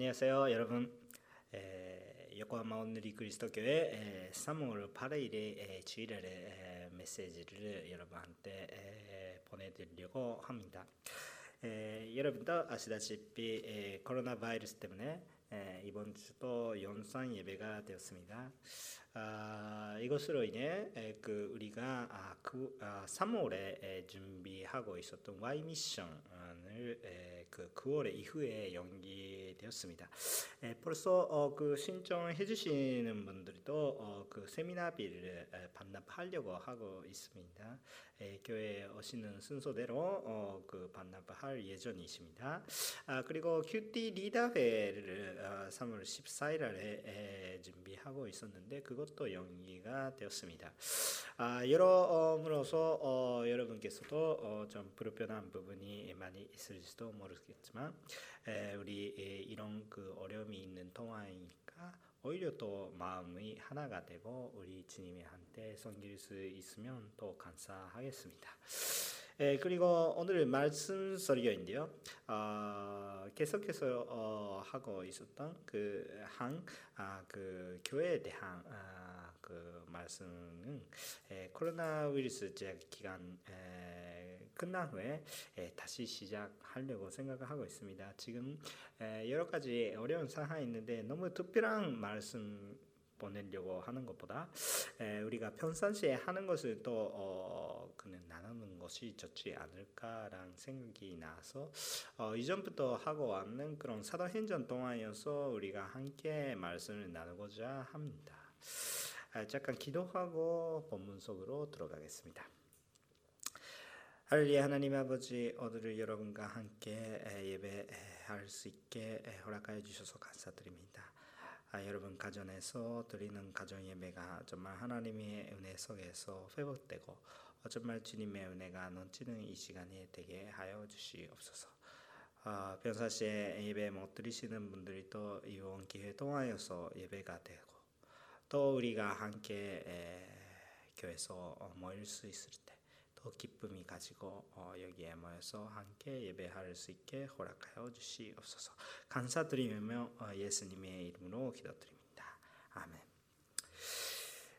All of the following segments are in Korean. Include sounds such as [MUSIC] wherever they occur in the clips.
안녕하세요, 여러분. 에, 요코하마 오늘리 그리스도교회 3월 8일 에 주일에 메시지를 여러분한테 에, 보내드리려고 합니다. 에, 여러분도 아시다시피 에, 코로나 바이러스 때문에 에, 이번 주도 연상 예배가 되었습니다. 아, 이것으로 인해 에, 그 우리가 아, 그, 아, 3월에 에, 준비하고 있었던 Y 미션을 에, 그 9월에 이후에 연기 되었습니다. 에, 벌써 어, 그 신청해 주시는 분들도 어, 그 세미나비를 에, 반납하려고 하고 있습니다. 에, 교회에 오시는 순서대로 어, 그 반납할 예정이십니다. 아, 그리고 큐티 리더회를 어, 3월 14일에 준비하고 있었는데 그것도 연기가 되었습니다. 아, 여러모로서 어, 여러분께서도 어, 좀 불편한 부분이 많이 있을지도 모르겠지만 에, 우리 에, 이런 그 어려움이 있는 동안이니까 오히려 또 마음이 하나가 되고 우리 주님한테 섬길 수 있으면 또 감사하겠습니다. 예, 그리고 오늘 말씀 설교인데요. 어, 계속해서 어, 하고 있었던 그한 아, 그 교회에 대한 아, 그 말씀은 예, 코로나 위루스 제약 기간 에, 끝난 후에 에, 다시 시작하려고 생각하고 있습니다. 지금 에, 여러 가지 어려운 상황이 있는데 너무 특별한 말씀 보내려고 하는 것보다 에, 우리가 평상시에 하는 것을 또 어, 그는 나누는 것이 좋지 않을까라는 생각이 나서 어, 이전부터 하고 왔는 그런 사도행전 동안이어서 우리가 함께 말씀을 나누고자 합니다. 아, 잠깐 기도하고 본문 속으로 들어가겠습니다. 할렐루야 하나님 아버지 오늘을 여러분과 함께 예배할 수 있게 허락하여 주셔서 감사드립니다. 아, 여러분 가정에서 드리는 가정 예배가 정말 하나님의 은혜 속에서 회복되고 정말 주님의 은혜가 넘치는 이 시간이 되게 하여 주시옵소서. 아, 평상시에 예배 못 드리시는 분들이 또 이번 기회 통하여서 예배가 되고 또 우리가 함께 에, 교회에서 모일 수 있을 때 더 기쁨이 가지고 어, 여기에 모여서 함께 예배할 수 있게 허락하여 주시옵소서. 감사드리며 어, 예수님의 이름으로 기도드립니다. 아멘.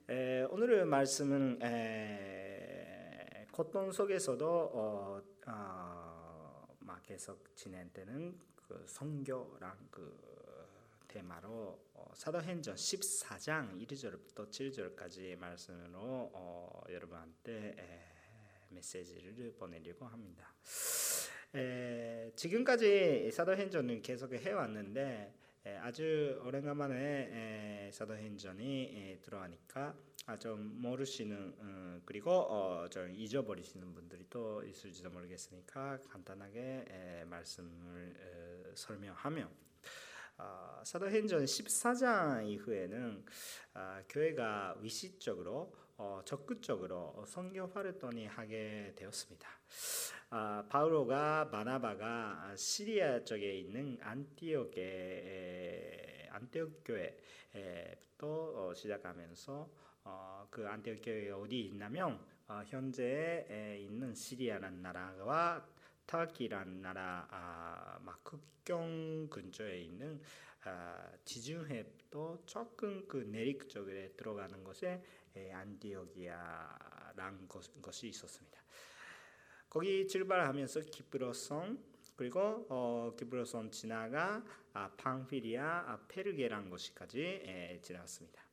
에, 오늘의 말씀은 에, 고통 속에서도 어, 어, 막 계속 진행되는 그 성교랑 그 테마로 어, 사도행전 14장 1절부터 7절까지 말씀으로 어, 여러분한테 에, 메시지를 보내려고 합니다. 에, 지금까지 사도행전은 계속 해왔는데 에, 아주 오랜만에 에, 사도행전이 들어가니까 아, 좀 모르시는 음, 그리고 어, 좀 잊어버리시는 분들이 또 있을지도 모르겠으니까 간단하게 에, 말씀을 에, 설명하며 어, 사도행전 14장 이후에는 어, 교회가 위시적으로 어, 적극적으로 선교 활동이 하게 되었습니다. 아, 바울로가 바나바가 시리아 쪽에 있는 안티옥에 안티옥 교회부터 어, 시작하면서 어, 그 안티옥 교회 어디 있냐면 어, 현재 있는 시리아라는 나라와 터키라는 나라 아, 막 국경 근처에 있는 아, 지중해도 조금 그 내륙 쪽에 들어가는 것에 안디오기아라는 것이 있었습니다. 거기 출발하면서 기프로성 그리고 어, 기프로성 지나가 아, 팡피리아 아, 페르게란 곳까지 에, 지나갔습니다.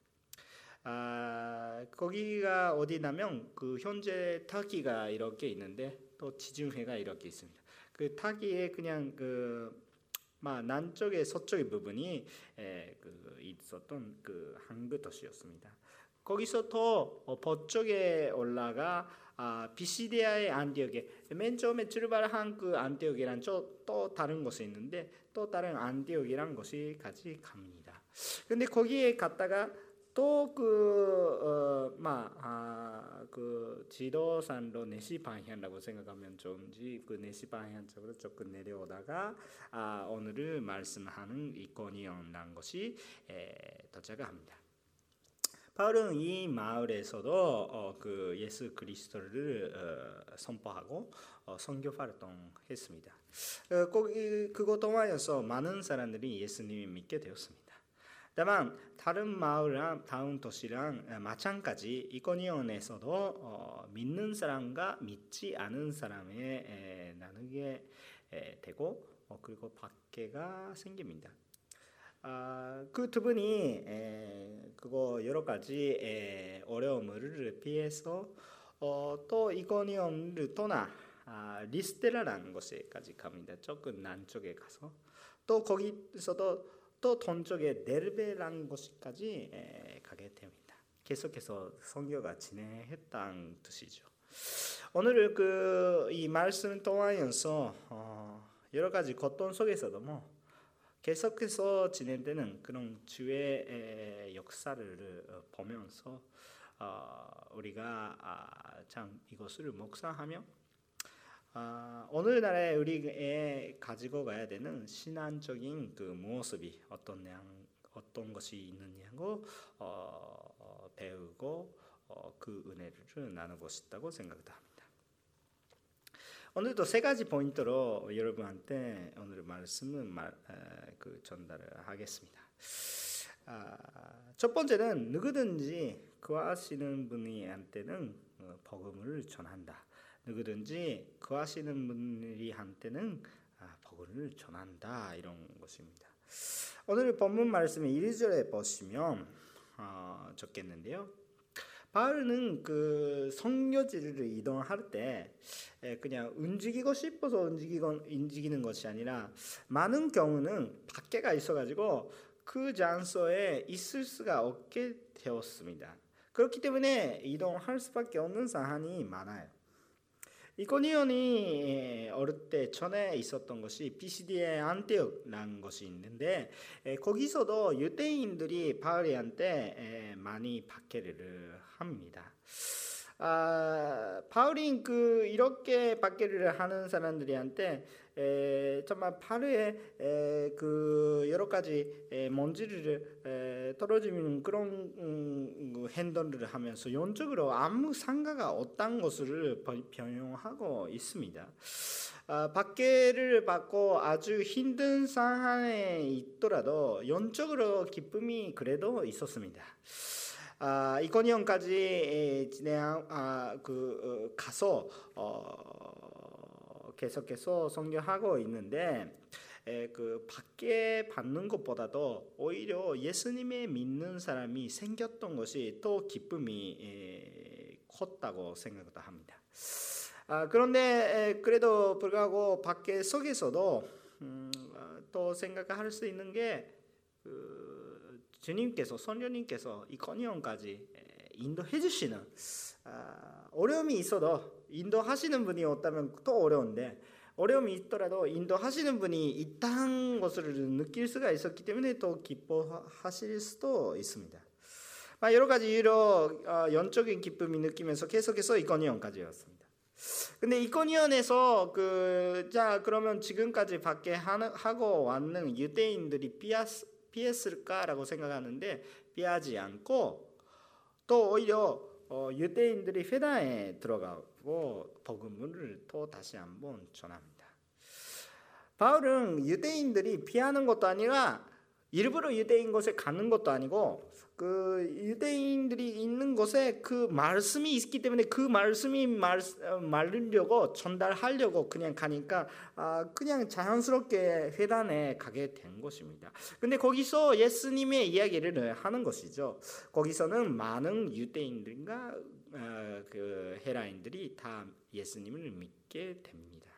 아, 거기가 어디냐면 그 현재 터키가 이렇게 있는데 또 지중해가 이렇게 있습니다. 그 터키에 그냥 그 남쪽의 서쪽의 부분이 에, 그 있었던 그 항구 도시였습니다. 거기서 또 북쪽에 올라가 아, 비시디아의 안디옥에 맨 처음에 출발한 그 안디옥이란 또 다른 곳에 있는데 또 다른 안디옥이란 곳이까지 갑니다. 근데 거기에 갔다가 또그 어, 아, 그 지도산로 내시 방향이라고 생각하면 좋은지 그 내시 방향 쪽으로 조금 내려오다가 아, 오늘을 말씀하는 이코니온라는 것이 에, 도착합니다. 바울은 이 마을에서도 어, 그 예수 그리스도를 어, 선포하고 어, 선교 활동했습니다. 어, 거기 그것 동안에서 많은 사람들이 예수님을 믿게 되었습니다. 다만 다른 마을이랑 다른 도시랑 마찬가지 이코니온에서도 어, 믿는 사람과 믿지 않은 사람의 에, 나누게 에, 되고 어, 그리고 박해가 생깁니다. 아, 그두 분이 에, 그거 여러 가지 에, 어려움을 피해서 어, 또 이코니온을 떠나 아, 리스테라라는 곳에까지 갑니다. 조금 남쪽에 가서 또 거기서도 또 동쪽에 네르베라는 곳까지 에, 가게 됩니다. 계속해서 선교가 진행했다는 뜻이죠. 오늘 그 이 말씀 동안에서 어, 여러 가지 고통 속에서도 뭐 계속해서 진행되는 그런 주의 역사를 어, 보면서 어, 우리가 아, 참 이것을 묵상하며 아, 오늘날에 우리가 가지고 가야 되는 신앙적인 그 모습이 어떤 양, 어떤 것이 있느냐고 어, 배우고 어, 그 은혜를 나누고 싶다고 생각합니다. 오늘도 세 가지 포인트로 여러분한테 오늘 말씀을 말, 에, 그 전달을 하겠습니다. 아, 첫 번째는 누구든지 구하시는 분이한테는 어, 복음을 전한다. 누구든지 구하시는 분들이한테는 아, 복음을 전한다 이런 것입니다. 오늘 본문 말씀의 1절에 보시면 어, 적겠는데요. 바울은 그 성교지를 이동할 때 그냥 움직이고 싶어서 움직이고 움직이는 것이 아니라 많은 경우는 밖에가 있어가지고 그 장소에 있을 수가 없게 되었습니다. 그렇기 때문에 이동할 수밖에 없는 상황이 많아요. 이코니온이 어릴 때 전에 있었던 것이 피시디의 안티옥라는 것이 있는데 거기서도 유대인들이 바울이한테 많이 박해를 합니다. 아, 바울이 그 이렇게 박해를 하는 사람들한테 에, 정말 바르의 에, 그 여러 가지 에, 먼지를 에, 떨어지는 그런 음, 그 행동을 하면서 영적으로 아무 상가가 없다는 것을 변형하고 있습니다. 아, 박해를 받고 아주 힘든 상황에 있더라도 영적으로 기쁨이 그래도 있었습니다. 아, 이코니온까지 진행 아, 그 어, 가서 어, 계속해서 성교하고 있는데 에, 그 밖에 받는 것보다도 오히려 예수님의 믿는 사람이 생겼던 것이 또 기쁨이 에, 컸다고 생각합니다. 아, 그런데 에, 그래도 불구하고 밖에 속에서도 음, 어, 또 생각할 수 있는 게 그, 주님께서 선녀님께서 이 커니언까지 인도해 주시는 아, 어려움이 있어도 인도하시는 분이 없다면 또 어려운데 어려움이 있더라도 인도하시는 분이 있다는 것을 느낄 수가 있었기 때문에 또 기뻐하실 수도 있습니다. 여러 가지 이유로 어, 연적인 기쁨이 느끼면서 계속해서 이코니언까지였습니다. 근데 이코니언에서 그 자 그러면 지금까지 밖에 하고 왔는 유대인들이 비아스 피했을까라고 생각하는데 피하지 않고 또 오히려 어, 유대인들이 회당에 들어가고 복음을 또 다시 한번 전합니다. 바울은 유대인들이 피하는 것도 아니라 일부러 유대인 곳에 가는 것도 아니고 그 유대인들이 있는 곳에 그 말씀이 있기 때문에 그 말씀이 말 말르려고 전달하려고 그냥 가니까 아 그냥 자연스럽게 회단에 가게 된 것입니다. 근데 거기서 예수님의 이야기를 하는 것이죠. 거기서는 많은 유대인들과 어, 그 헤라인들이 다 예수님을 믿게 됩니다.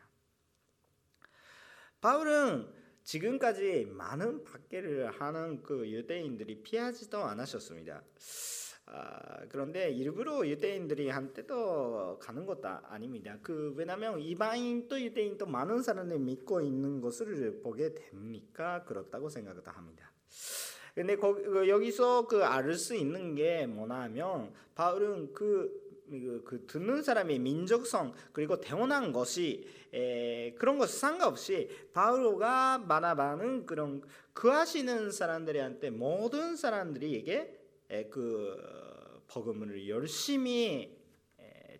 바울은 지금까지 많은 박해를 하는 그 유대인들이 피하지도 않으셨습니다. 아, 그런데 일부러 유대인들이 한테도 가는 것도 아닙니다. 그 왜냐하면 이방인도 유대인도 많은 사람을 믿고 있는 것을 보게 됩니까? 그렇다고 생각합니다. 근데 거기, 그 여기서 그 알 수 있는 게 뭐냐면 바울은 그, 그, 그 듣는 사람의 민족성 그리고 태어난 것이 에, 그런 것 상관없이 바울가 말하는 그런 그하시는 사람들한테 모든 사람들에게 그 복음을 열심히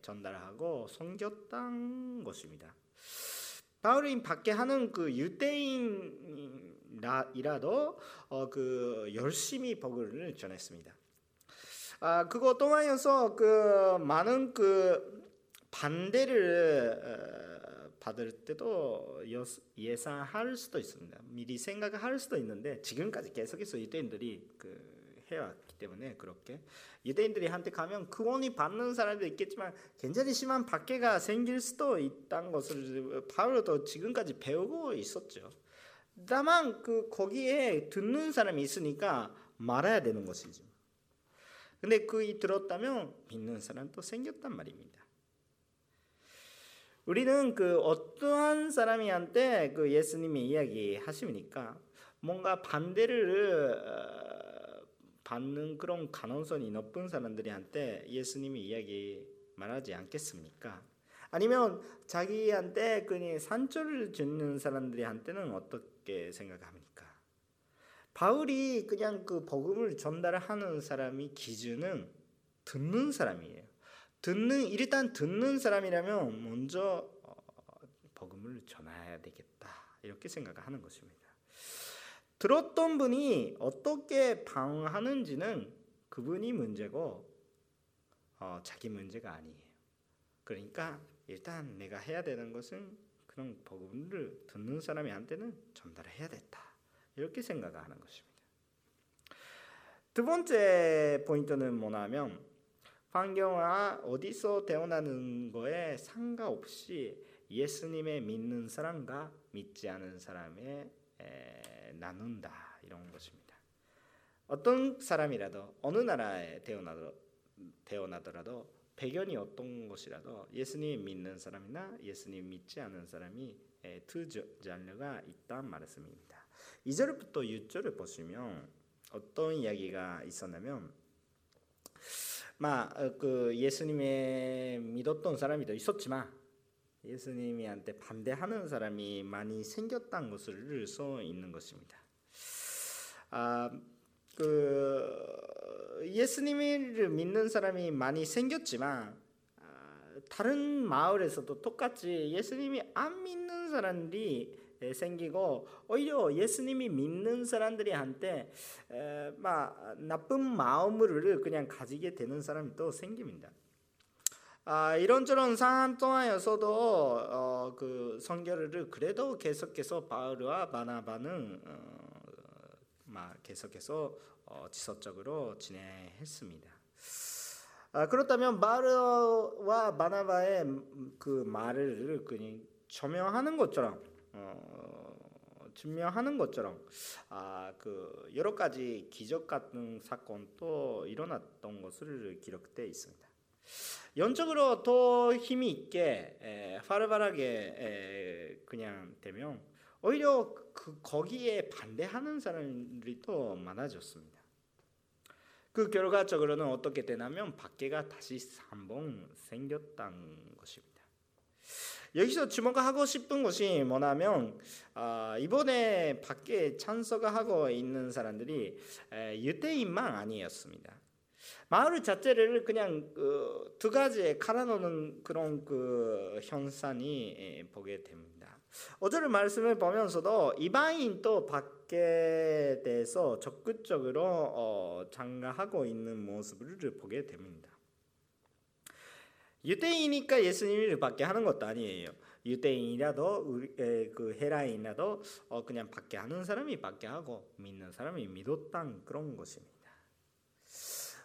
전달하고 섬겼던 것입니다. 바울이 밖에 하는 그 유대인이라도 어, 그 열심히 복음을 전했습니다. 아 그거 통하여서 그 많은 그 반대를 어, 받을 때도 예상할 수도 있습니다. 미리 생각할 수도 있는데 지금까지 계속해서 유대인들이 그 해왔기 때문에 그렇게 유대인들이 한테 가면 구원이 받는 사람도 있겠지만 굉장히 심한 박해가 생길 수도 있다는 것을 바울도 지금까지 배우고 있었죠. 다만 그 거기에 듣는 사람이 있으니까 말아야 되는 것이죠. 근데 그이 들었다면 믿는 사람도 생겼단 말입니다. 우리는 그 어떠한 사람이한테 그 예수님이 이야기 하십니까? 뭔가 반대를 어, 받는 그런 가능성이 높은 사람들이한테 예수님이 이야기 말하지 않겠습니까? 아니면 자기한테 그냥 산초를 짓는 사람들한테는 어떻게 생각합니까? 바울이 그냥 그 복음을 전달하는 사람이 기준은 듣는 사람이에요. 듣는 일단 듣는 사람이라면 먼저 어, 복음을 전해야 되겠다 이렇게 생각하는 것입니다. 들었던 분이 어떻게 방하는지는 그분이 문제고 어, 자기 문제가 아니에요. 그러니까 일단 내가 해야 되는 것은 그런 복음을 듣는 사람한테는 전달해야 됐다. 이렇게 생각하는 것입니다. 두 번째 포인트는 뭐냐면 환경과 어디서 태어나는 거에 상관없이 예수님의 믿는 사람과 믿지 않은 사람의 나눈다 이런 것입니다. 어떤 사람이라도 어느 나라에 태어나도, 태어나더라도 배경이 어떤 것이라도 예수님 믿는 사람이나 예수님 믿지 않은 사람이 두 잔류가 있다 말씀입니다. 2절부터 6절을 보시면 어떤 이야기가 있었냐면 막그 어, 예수님의 믿었던 사람이도 있었지만 예수님한테 반대하는 사람이 많이 생겼다는 것을 써 있는 것입니다. 아, 그 예수님을 믿는 사람이 많이 생겼지만 아, 다른 마을에서도 똑같이 예수님이 안 믿는 사람들이 생기고 오히려 예수님이 믿는 사람들이 한테 막 나쁜 마음을 그냥 가지게 되는 사람이 또 생깁니다. 아, 이런저런 상황 동안에서도 어, 그 성결을 그래도 계속해서 바울과 바나바는 어, 막 계속해서 어, 지속적으로 진행했습니다. 아, 그렇다면 바울과 바나바의 그 말을 그냥 조명하는 것처럼 어, 증명하는 것처럼 아, 그 여러 가지 기적 같은 사건도 일어났던 것을 기록되어 있습니다. 연적으로 더 힘이 있게 에, 활발하게 에, 그냥 되면 오히려 그 거기에 반대하는 사람들이 또 많아졌습니다. 그 결과적으로는 어떻게 되냐면 박해가 다시 한번 생겼다는. 여기서 주목하고 싶은 것이 뭐냐면 아, 이번에 밖에 찬석하고 있는 사람들이 유대인만 아니었습니다. 마을 자체를 그냥 그 두 가지에 갈아놓는 그런 그 현상이 보게 됩니다. 어제를 말씀을 보면서도 이방인 또 밖에 대해서 적극적으로 어, 장가하고 있는 모습을 보게 됩니다. 유대인이니까 예수님을 받게 하는 것도 아니에요. 유대인이라도 그 헤라인이라도 어 그냥 받게 하는 사람이 받게 하고 믿는 사람이 믿었던 그런 것입니다.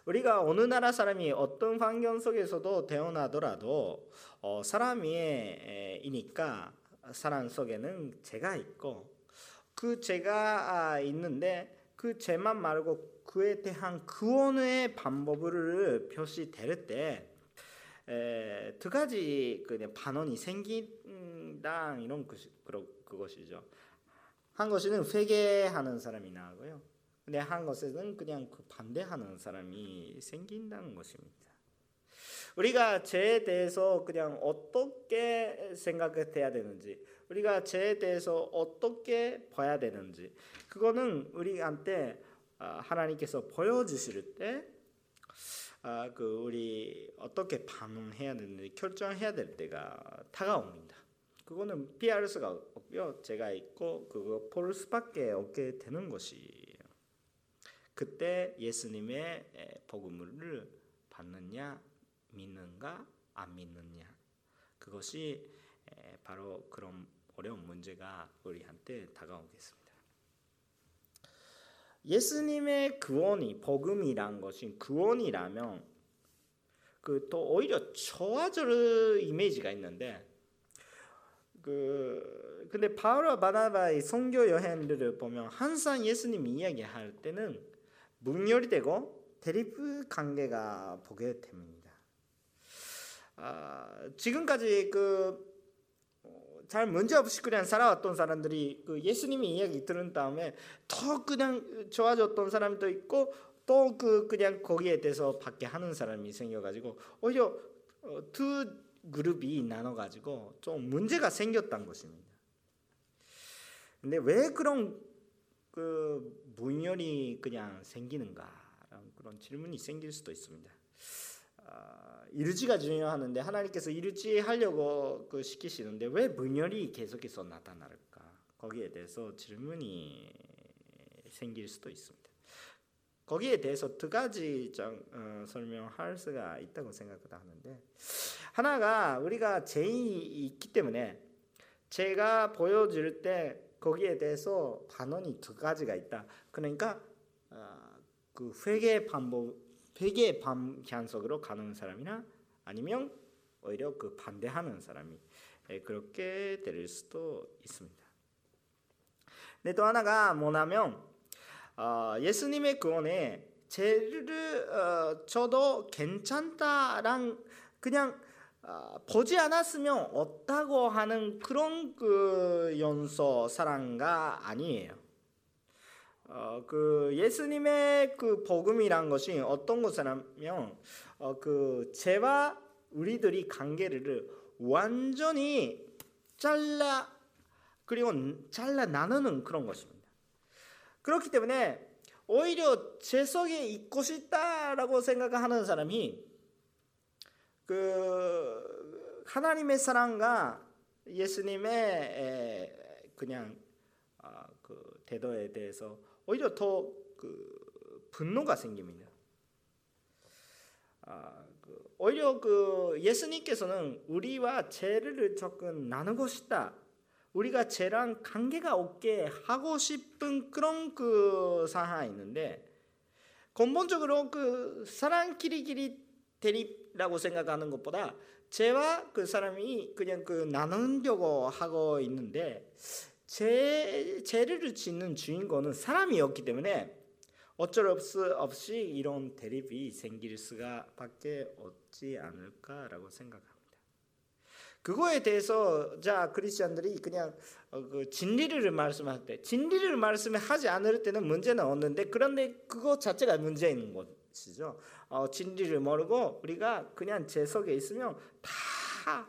우리가 어느 나라 사람이 어떤 환경 속에서도 태어나더라도 어 사람이니까 사람 속에는 죄가 있고 그 죄가 아, 있는데 그 죄만 말고 그에 대한 구원의 방법을 표시될 때 에, 두 가지 그 반원이 생긴다 이런 것이 그것이죠. 한 것은 회개하는 사람이 나고요. 근데 한 것은 그냥 그 반대하는 사람이 생긴다는 것입니다. 우리가 죄에 대해서 그냥 어떻게 생각해야 되는지, 우리가 죄에 대해서 어떻게 봐야 되는지, 그거는 우리한테 아, 하나님께서 보여주실 때 아, 그 우리 어떻게 반응해야 되는지 결정해야 될 때가 다가옵니다. 그거는 피할 수가 없고요. 제가 있고 그거 볼 수밖에 없게 되는 것이에요. 그때 예수님의 복음을 받느냐 믿는가 안 믿느냐 그것이 바로 그런 어려운 문제가 우리한테 다가오겠습니다. 예수님의 구원이 복음이란 것이 구원이라면 그 또 오히려 좋아질 이미지가 있는데 그 근데 바울과 바나바의 선교 여행들을 보면 항상 예수님 이야기할 때는 문열이 되고 대립 관계가 보게 됩니다. 아, 지금까지 그 잘 문제 없이 그냥 살아왔던 사람들이 그 예수님의 이야기 들은 다음에 더 그냥 좋아졌던 사람도 있고 또 그 그냥 거기에 대해서 받게 하는 사람이 생겨가지고 오히려 어, 두 그룹이 나눠가지고 좀 문제가 생겼던 것입니다. 근데 왜 그런 그 분열이 그냥 생기는가라는 그런 질문이 생길 수도 있습니다. 아, 일지가 중요하는데 하나님께서 일지 하려고 그 시키시는데 왜 분열이 계속해서 나타날까? 거기에 대해서 질문이 생길 수도 있습니다. 거기에 대해서 두 가지 정, 어, 설명할 수가 있다고 생각하는데 하나가 우리가 죄인이 있기 때문에 제가 보여줄 때 거기에 대해서 반원이 두 가지가 있다. 그러니까 어, 그 회개 반복 회개 방향속으로 가는 사람이나 아니면 오히려 그 반대하는 사람이 예, 그렇게 될 수도 있습니다. 근데 또 하나가 뭐냐면 어, 예수님의 구원에 죄를 어, 저도 괜찮다랑 그냥 어, 보지 않았으면 없다고 하는 그런 그 연소 사랑가 아니에요. 어, 그 예수님의 그 복음이란 것이 어떤 것이냐면 어, 그 죄와 우리들이 관계를 완전히 잘라 그리고 잘라 나누는 그런 것입니다. 그렇기 때문에 오히려 제 속에 있고 싶다라고 생각하는 사람이 그 하나님의 사랑과 예수님의 그냥 아, 그 태도에 대해서 오히려 더 그 분노가 생깁니다. 아, 그 오히려 그 예수님께서는 우리와 죄를 조금 나누고 싶다. 우리가 죄랑 관계가 없게 하고 싶은 그런 그 있는데 근본적으로 그 사람끼리끼리 대립이라고 생각하는 것보다 죄와 그 사람이 그냥 그 나누려고 하고 있는데 죄, 죄를 짓는 주인공은 사람이었기 때문에 어쩔 수 없이 이런 대립이 생길 수가 밖에 없지 않을까라고 생각합니다. 그거에 대해서 자 크리스천들이 그냥 어, 그 진리를 말씀할 때 진리를 말씀하지 않을 때는 문제는 없는데 그런데 그거 자체가 문제 있는 것이죠. 어, 진리를 모르고 우리가 그냥 제 속에 있으면 다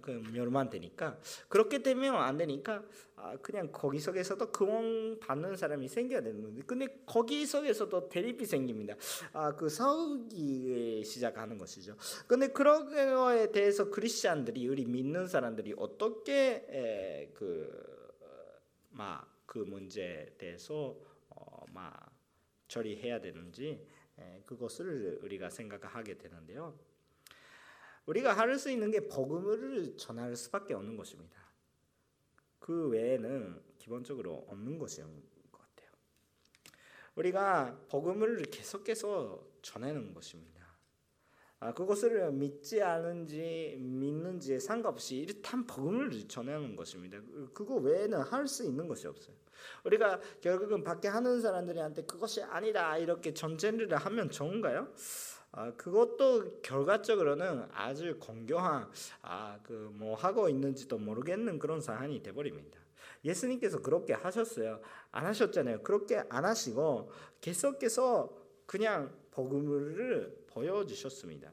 그 멸망되니까 그렇게 되면 안 되니까 아, 그냥 거기 속에서도 구원 받는 사람이 생겨야 되는 건데 근데 거기 속에서도 대립이 생깁니다. 아, 그 싸우기 시작하는 것이죠. 근데 그런 거에 대해서 크리스천들이 우리 믿는 사람들이 어떻게 에, 그, 막, 그 문제에 대해서 어, 막 처리해야 되는지 에, 그것을 우리가 생각하게 되는데요. 우리가 할 수 있는 게 복음을 전할 수밖에 없는 것입니다. 그 외에는 기본적으로 없는 것인 것 같아요. 우리가 복음을 계속해서 전하는 것입니다. 아, 그것을 믿지 않은지 믿는지에 상관없이 일단 복음을 전하는 것입니다. 그거 외에는 할 수 있는 것이 없어요. 우리가 결국은 밖에 하는 사람들한테 그것이 아니다 이렇게 전제를 하면 좋은가요? 아, 그것도 결과적으로는 아주 공교한 아, 그 뭐 하고 있는지도 모르겠는 그런 사안이 돼 버립니다. 예수님께서 그렇게 하셨어요. 안 하셨잖아요. 그렇게 안 하시고 계속해서 그냥 복음을 보여주셨습니다.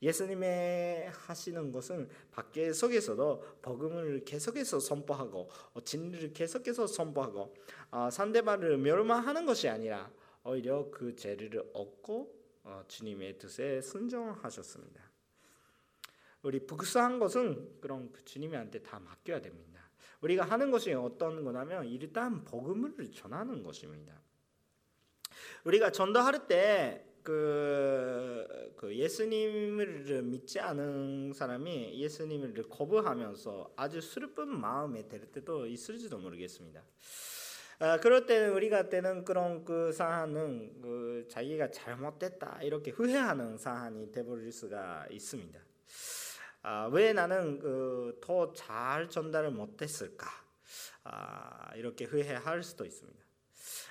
예수님의 하시는 것은 밖에 속에서도 복음을 계속해서 선포하고 어, 진리를 계속해서 선포하고 아, 상대방을 멸망하는 것이 아니라 오히려 그 죄를 얻고 어, 주님의 뜻에 순종하셨습니다. 우리 복수한 것은 그런 그 주님한테 다 맡겨야 됩니다. 우리가 하는 것이 어떤 거냐면 일단 복음을 전하는 것입니다. 우리가 전도할 때 그, 그 예수님을 믿지 않은 사람이 예수님을 거부하면서 아주 슬픈 마음에 될 때도 있을지도 모르겠습니다. 아, 그럴 때는 우리가 때는 그런 그 사안은 그 자기가 잘못됐다 이렇게 후회하는 사안이 되버릴 수가 있습니다. 아, 왜 나는 그 더 잘 전달을 못했을까? 아, 이렇게 후회할 수도 있습니다.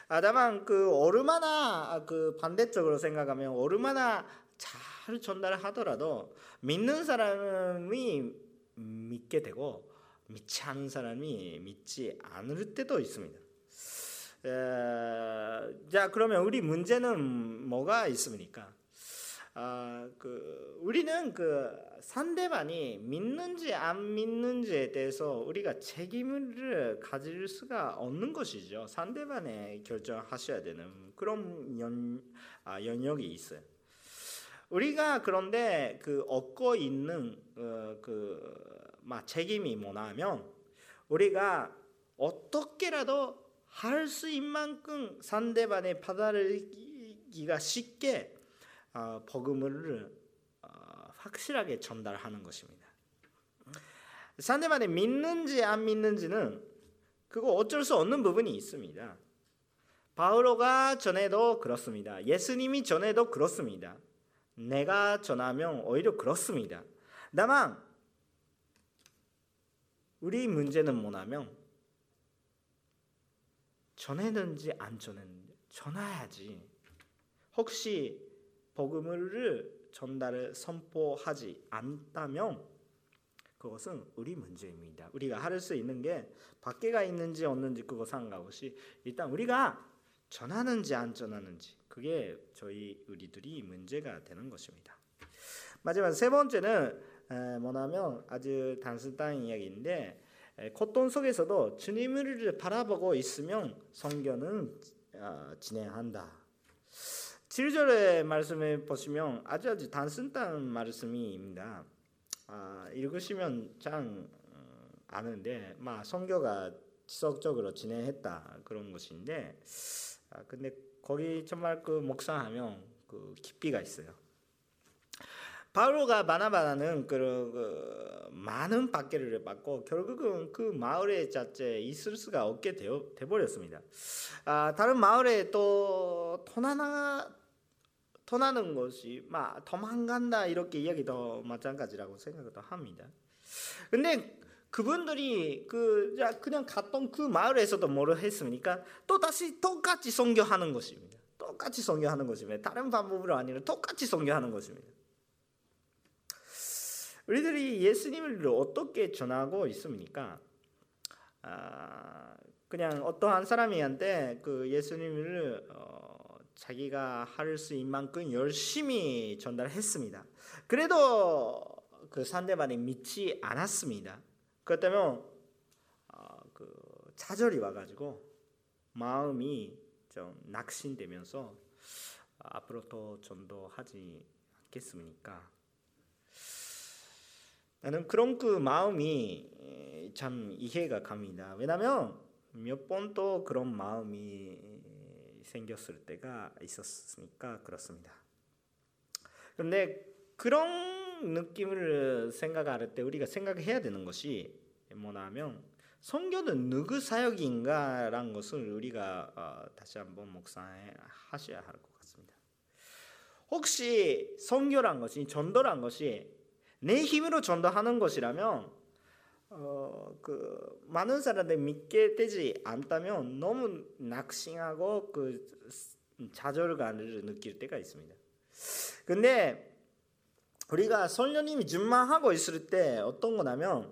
아, 다만 그 얼마나 그 반대쪽으로 생각하면 얼마나 잘 전달을 하더라도 믿는 사람이 믿게 되고 믿지 않은 사람이 믿지 않을 때도 있습니다. 에, 자 그러면 우리 문제는 뭐가 있습니까? 아, 그 우리는 그 상대방이 믿는지 안 믿는지에 대해서 우리가 책임을 가질 수가 없는 것이죠. 상대방에 결정하셔야 되는 그런 연, 아, 영역이 있어요. 우리가 그런데 그 얻고 있는 어, 그막 책임이 뭐냐면 우리가 어떻게라도 할수 있는 만큼 상대방의 받아들이기가 쉽게 어, 복음을 어, 확실하게 전달하는 것입니다. 상대방이 믿는지 안 믿는지는 그거 어쩔 수 없는 부분이 있습니다. 바울로가 전에도 그렇습니다. 예수님이 전에도 그렇습니다. 내가 전하면 오히려 그렇습니다. 다만 우리 문제는 뭐냐면 전했는지 안 전했는지 전해야지. 혹시 복음을 전달을 선포하지 않다면 그것은 우리 문제입니다. 우리가 할 수 있는 게 밖에가 있는지 없는지 그거 상관없이 일단 우리가 전하는지 안 전하는지 그게 저희 우리들이 문제가 되는 것입니다. 마지막 세 번째는 뭐냐면 아주 단순한 이야기인데 고통 속에서도 주님을 바라보고 있으면 성경은 어, 진행한다. 7절의 말씀을 보시면 아주 아주 단순한 말씀입니다. 아, 읽으시면 참 어, 아는데, 막 성교가 지속적으로 진행했다 그런 것인데, 아, 근데 거기 정말 그 묵상하면 그 깊이가 있어요. 바울가 바나바나는 그, 그 많은 박해를 받고 결국은 그 마을에 자체 있을 수가 없게 되어 버렸습니다. 아, 다른 마을에 또 토나나 떠나는 것이 막 도망간다 이렇게 이야기도 마찬가지라고 생각도 합니다. 근데 그분들이 그 그냥 갔던 그 마을에서도 뭐를 했습니까? 또 다시 똑같이 선교하는 것입니다. 똑같이 선교하는 것입니다. 다른 방법으로 아니라 똑같이 선교하는 것입니다. 우리들이 예수님을 어떻게 전하고 있습니까? 아, 그냥 어떠한 사람이한테 그 예수님을 어, 자기가 할 수 있는 만큼 열심히 전달했습니다. 그래도 그 상대방이 믿지 않았습니다. 그것 때문에 어, 그 좌절이 와가지고 마음이 좀 낙심되면서 앞으로 더 전도하지 않겠습니까? 나는 그런 그 마음이 참 이해가 갑니다. 왜냐하면 몇 번 또 그런 마음이 생겼을 때가 있었으니까 그렇습니다. 그런데 그런 느낌을 생각할 때 우리가 생각해야 되는 것이 뭐냐면 성교는 누구 사역인가라는 것을 우리가 어, 다시 한번 묵상하셔야 할 것 같습니다. 혹시 성교란 것이 전도란 것이 내 힘으로 전도하는 것이라면 어, 그 많은 사람들이 믿게 되지 않다면 너무 낙심하고 그 좌절감을 느낄 때가 있습니다. 근데 우리가 성령님이 준마하고 있을 때 어떤 거냐면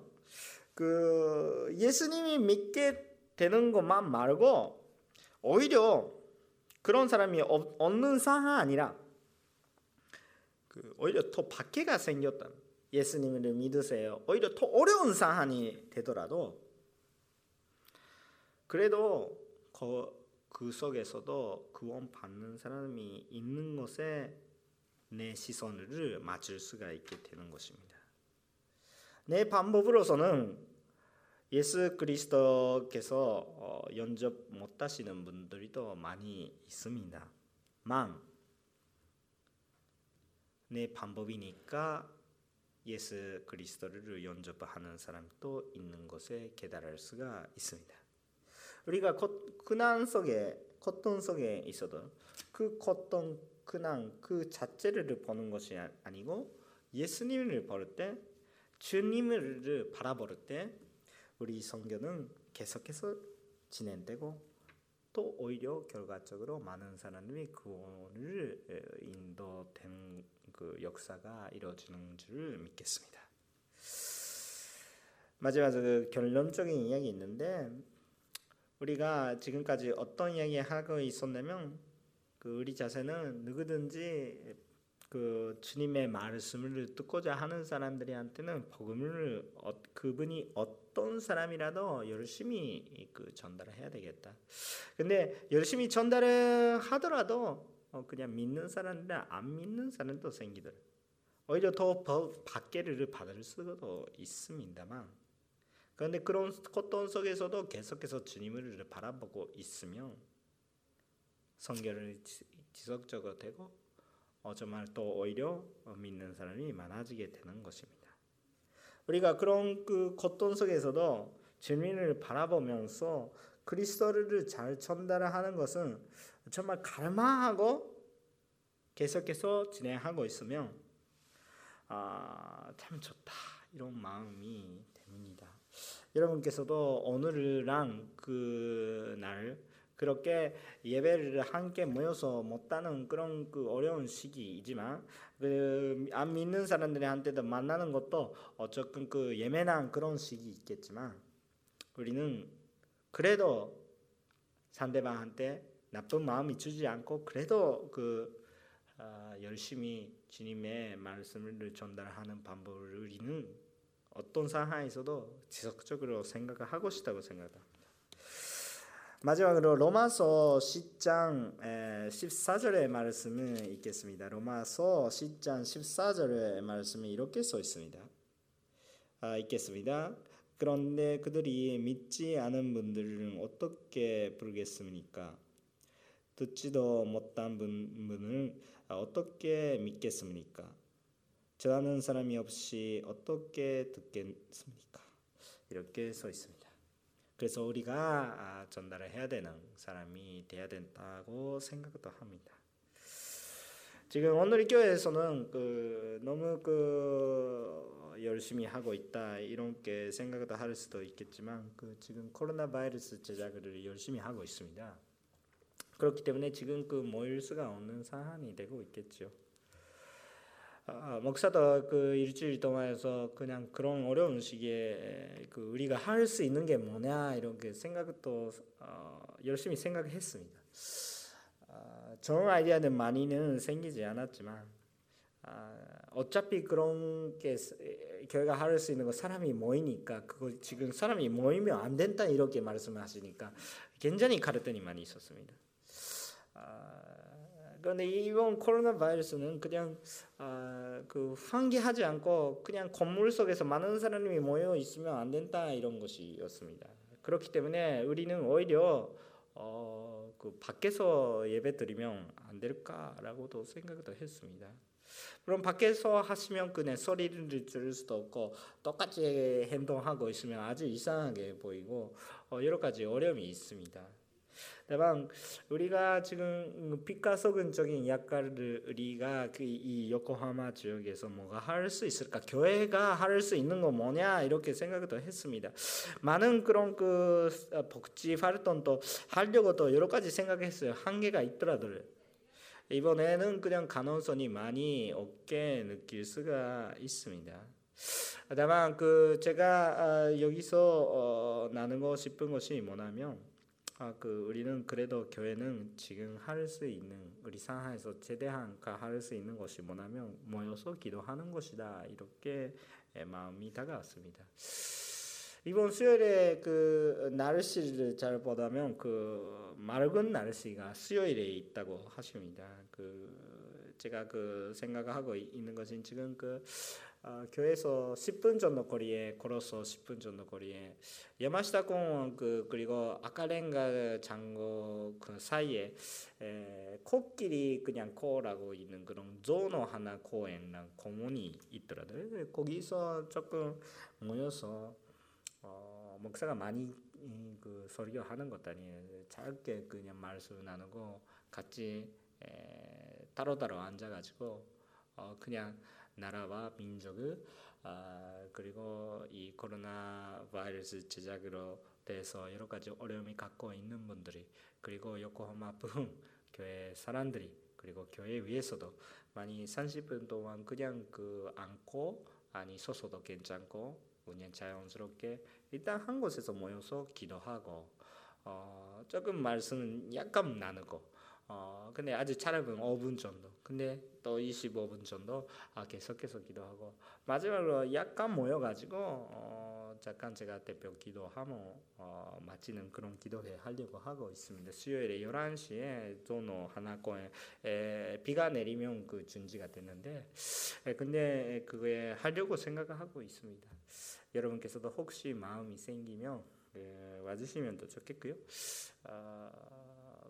그 예수님이 믿게 되는 것만 말고 오히려 그런 사람이 없는 상황 아니라 그 오히려 더 박해가 생겼다. 예수님을 믿으세요. 오히려 더 어려운 사안이 되더라도 그래도 그, 그 속에서도 구원 받는 사람이 있는 것에 내 시선을 맞출 수가 있게 되는 것입니다. 내 방법으로서는 예수 그리스도께서 어, 연접 못 하시는 분들이 더 많이 있습니다. 만, 내 방법이니까 예수 그리스도를 연접하는 사람도 있는 것에 깨달을 수가 있습니다. 우리가 고난 속에 고통 속에 있어도 그 고통 그냥 그 자체를 보는 것이 아니고 예수님을 볼 때, 주님을 바라볼 때 우리 성경은 계속해서 진행되고 또 오히려 결과적으로 많은 사람이 구원을 인도된 그 역사가 이루어지는 줄 믿겠습니다. 마지막으로 그 결론적인 이야기 있는데 우리가 지금까지 어떤 이야기 하고 있었냐면 그 우리 자세는 누구든지 그 주님의 말씀을 듣고자 하는 사람들한테는 복음을 어, 그분이 어떤 사람이라도 열심히 그 전달을 해야 되겠다. 근데 열심히 전달을 하더라도 어, 그냥 믿는 사람이나 안 믿는 사람도 생기더라. 오히려 더 박해를 받을 수도 있습니다만 그런데 그런 고통 속에서도 계속해서 주님을 바라보고 있으면 성결을 지속적으로 되고 어, 정말 또 오히려 믿는 사람이 많아지게 되는 것입니다. 우리가 그런 그 고통 속에서도 주님을 바라보면서 그리스도를 잘 전달하는 것은 정말 갈망하고 계속해서 진행하고 있으면 아, 참 좋다 이런 마음이 됩니다. 여러분께서도 오늘랑 그날 그렇게 예배를 함께 모여서 못하는 그런 그 어려운 시기이지만 그 안 믿는 사람들한테도 만나는 것도 어쨌든 그 예매난 그런 시기 있겠지만 우리는 그래도 상대방한테 나쁜 마음이 주지 않고 그래도 그 어, 열심히 주님의 말씀을 전달하는 방법을 우리는 어떤 상황에서도 지속적으로 생각을 하고 싶다고 생각합니다. 마지막으로 로마서 10장 14절의 말씀을 읽겠습니다. 로마서 10장 14절의 말씀이 이렇게 써 있습니다. 아, 읽겠습니다. 그런데 그들이 믿지 않은 분들은 어떻게 부르겠습니까? 듣지도 못한 분을 어떻게 믿겠습니까? 저하는 사람이 없이 어떻게 듣겠습니까? 이렇게 써 있습니다. 그래서 우리가 아, 전달을 해야 되는 사람이 돼야 된다고 생각도 합니다. 지금 오늘 교회에서는 그 너무 그 열심히 하고 있다 이렇게 생각도 할 수도 있겠지만 그 지금 코로나 바이러스 제작을 열심히 하고 있습니다. 그렇기 때문에 지금 그 모일 수가 없는 상황이 되고 있겠죠. 아, 목사도 그 일주일 동안에서 그냥 그런 어려운 시기에 그 우리가 할 수 있는 게 뭐냐 이렇게 생각도 어, 열심히 생각했습니다. 어, 좋은 아이디어는 많이는 생기지 않았지만 아, 어차피 그런 게 교회가 할 수 있는 거 사람이 모이니까 그거 지금 사람이 모이면 안 된다 이렇게 말씀하시니까 굉장히 가르침이 많이 있었습니다. 아, 그런데 이번 코로나 바이러스는 그냥 아, 그 환기하지 않고 그냥 건물 속에서 많은 사람이 모여 있으면 안 된다 이런 것이었습니다. 그렇기 때문에 우리는 오히려 어, 그 밖에서 예배 드리면 안 될까라고도 생각도 했습니다. 그럼 밖에서 하시면 그냥 소리를 들을 수도 없고 똑같이 행동하고 있으면 아주 이상하게 보이고 어, 여러 가지 어려움이 있습니다. 다만 우리가 지금 빛가속은적인 역할을 우리가 그 이 요코하마 지역에서 뭐가 할 수 있을까? 교회가 할 수 있는 거 뭐냐 이렇게 생각도 했습니다. 많은 그런 그 복지 활동도 하려고도 여러 가지 생각했어요. 한계가 있더라도 이번에는 그냥 가능성이 많이 없게 느낄 수가 있습니다. 다만 그 제가 아, 여기서 어, 나누고 싶은 것이 뭐냐면 아, 그 우리는 그래도 교회는 지금 할 수 있는 우리 상황에서 최대한 할 수 있는 것이 뭐냐면 모여서 기도하는 것이다 이렇게 마음이 다가왔습니다. 이번 수요일에 그 날씨를 잘 보다면 그 맑은 날씨가 수요일에 있다고 하십니다. 그 제가 그 생각하고 있는 것은 지금 그 어, 교회에서 10분 정도 거리에 걸어서 10분 정도 거리에 야마시타 공원 그 그리고 아카렌가 장고 그 사이에 에, 코끼리 그냥 코라고 있는 그런 조노 하나 공원이랑 공원이 있더라고요. 거기서 조금 모여서 어, 목사가 많이 이, 그 설교하는 것도 아니에요. 짧게 그냥 말씀 나누고 같이 에, 따로따로 앉아가지고 어, 그냥 나라와 민족을 아, 그리고 이 코로나 바이러스 제작으로 돼서 여러 가지 어려움이 갖고 있는 분들이 그리고 요코하마 [LAUGHS] 부흥 교회 사람들이 그리고 교회 위에서도 많이 30분 동안 그냥 그 앉고 아니 서서도 괜찮고 그냥 자연스럽게 일단 한 곳에서 모여서 기도하고 어, 조금 말씀 약간 나누고 어 근데 아주 짧은 5분 정도. 근데 또 25분 정도 아 계속해서 기도하고 마지막으로 약간 모여가지고 어 잠깐 제가 대표 기도하고 어 마치는 그런 기도회 하려고 하고 있습니다. 수요일에 11시에 도노 하나코에 에, 비가 내리면 그 준지가 됐는데 에, 근데 그거에 하려고 생각하고 있습니다. 여러분께서도 혹시 마음이 생기면 에, 와주시면 더 좋겠고요. 어,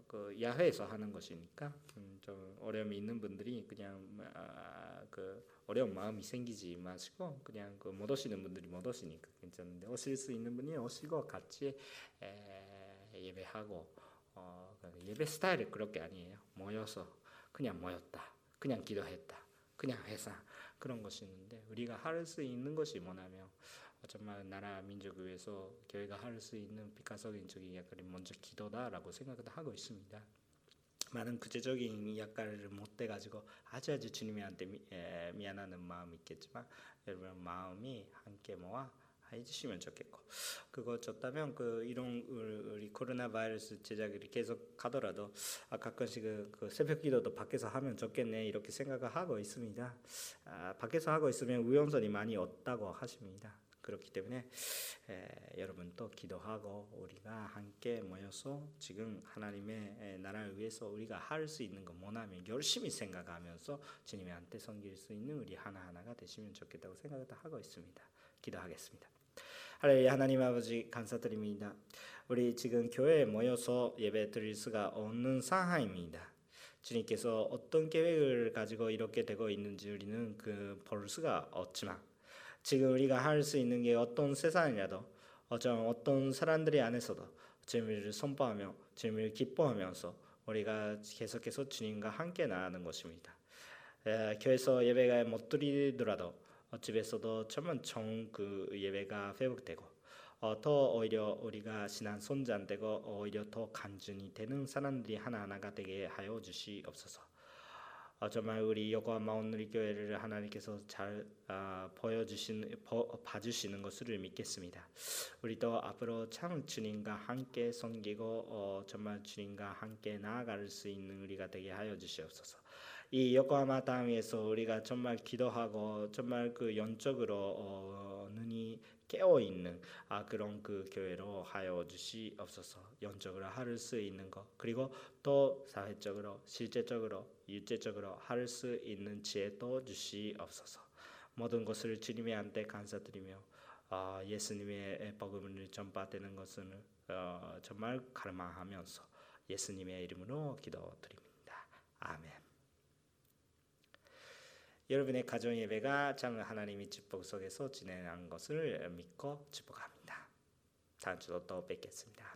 그 야외에서 하는 것이니까 음, 좀 어려움이 있는 분들이 그냥 아, 그 어려운 마음이 생기지 마시고 그냥 그 못 오시는 분들이 못 오시니까 괜찮은데 오실 수 있는 분이 오시고 같이 에, 예배하고 어, 그 예배 스타일이 그렇게 아니에요. 모여서 그냥 모였다 그냥 기도했다 그냥 회사 그런 것이 있는데 우리가 할 수 있는 것이 뭐냐면 정말 나라 민족을 위해서 교회가 할 수 있는 비가적인 역할이 먼저 기도다라고 생각을 하고 있습니다. 많은 구체적인 역할을 못 돼가지고 아주 아주 주님한테 미, 에, 미안하는 마음이 있겠지만 여러분 마음이 함께 모아 해주시면 좋겠고 그거 줬다면 그 이런 우리 코로나 바이러스 제작이 계속 가더라도 아 가끔씩 그, 그 새벽 기도도 밖에서 하면 좋겠네 이렇게 생각을 하고 있습니다. 아, 밖에서 하고 있으면 우연선이 많이 없다고 하십니다. 그렇기 때문에 에, 여러분도 기도하고 우리가 함께 모여서 지금 하나님의 나라를 위해서 우리가 할 수 있는 거 뭐냐면 열심히 생각하면서 주님한테 섬길 수 있는 우리 하나하나가 되시면 좋겠다고 생각을 하고 있습니다. 기도하겠습니다. 할렐루야 하나님 아버지 감사드립니다. 우리 지금 교회에 모여서 예배 드릴 수가 없는 상황입니다. 주님께서 어떤 계획을 가지고 이렇게 되고 있는지 우리는 그 볼 수가 없지만 지금 우리가 할 수 있는 게 어떤 세상이라도 어떤 어떤 사람들이 안에서도 주님을 선포하며 주님을 기뻐하면서 우리가 계속해서 주님과 함께 나가는 것입니다. 에, 교회에서 예배가 못 드리더라도 집에서도 정말 정그 예배가 회복되고 어, 더 오히려 우리가 신앙 손자되고 오히려 더 간증이 되는 사람들이 하나하나가 되게 하여 주시옵소서. 어, 정말 우리 요코하마 온누리 교회를 하나님께서 잘 어, 보여주신 보, 봐주시는 것을 믿겠습니다. 우리도 앞으로 참 주님과 함께 섬기고 어, 정말 주님과 함께 나아갈 수 있는 우리가 되게 하여 주시옵소서. 이 요코하마 땅에서 우리가 정말 기도하고 정말 그 영적으로 어, 눈이 깨어 있는 아 그런 그 교회로 하여 주시옵소서. 영적으로 할수 있는 것 그리고 또 사회적으로 실제적으로 육체적으로 할 수 있는 지혜도 주시옵소서. 모든 것을 주님의 한테 감사드리며 어, 예수님의 복음을 전파되는 것은 어, 정말 갈망하면서 예수님의 이름으로 기도드립니다. 아멘. 여러분의 가정 예배가 참 하나님의 축복 속에서 진행한 것을 믿고 축복합니다. 다음 주도 또 뵙겠습니다.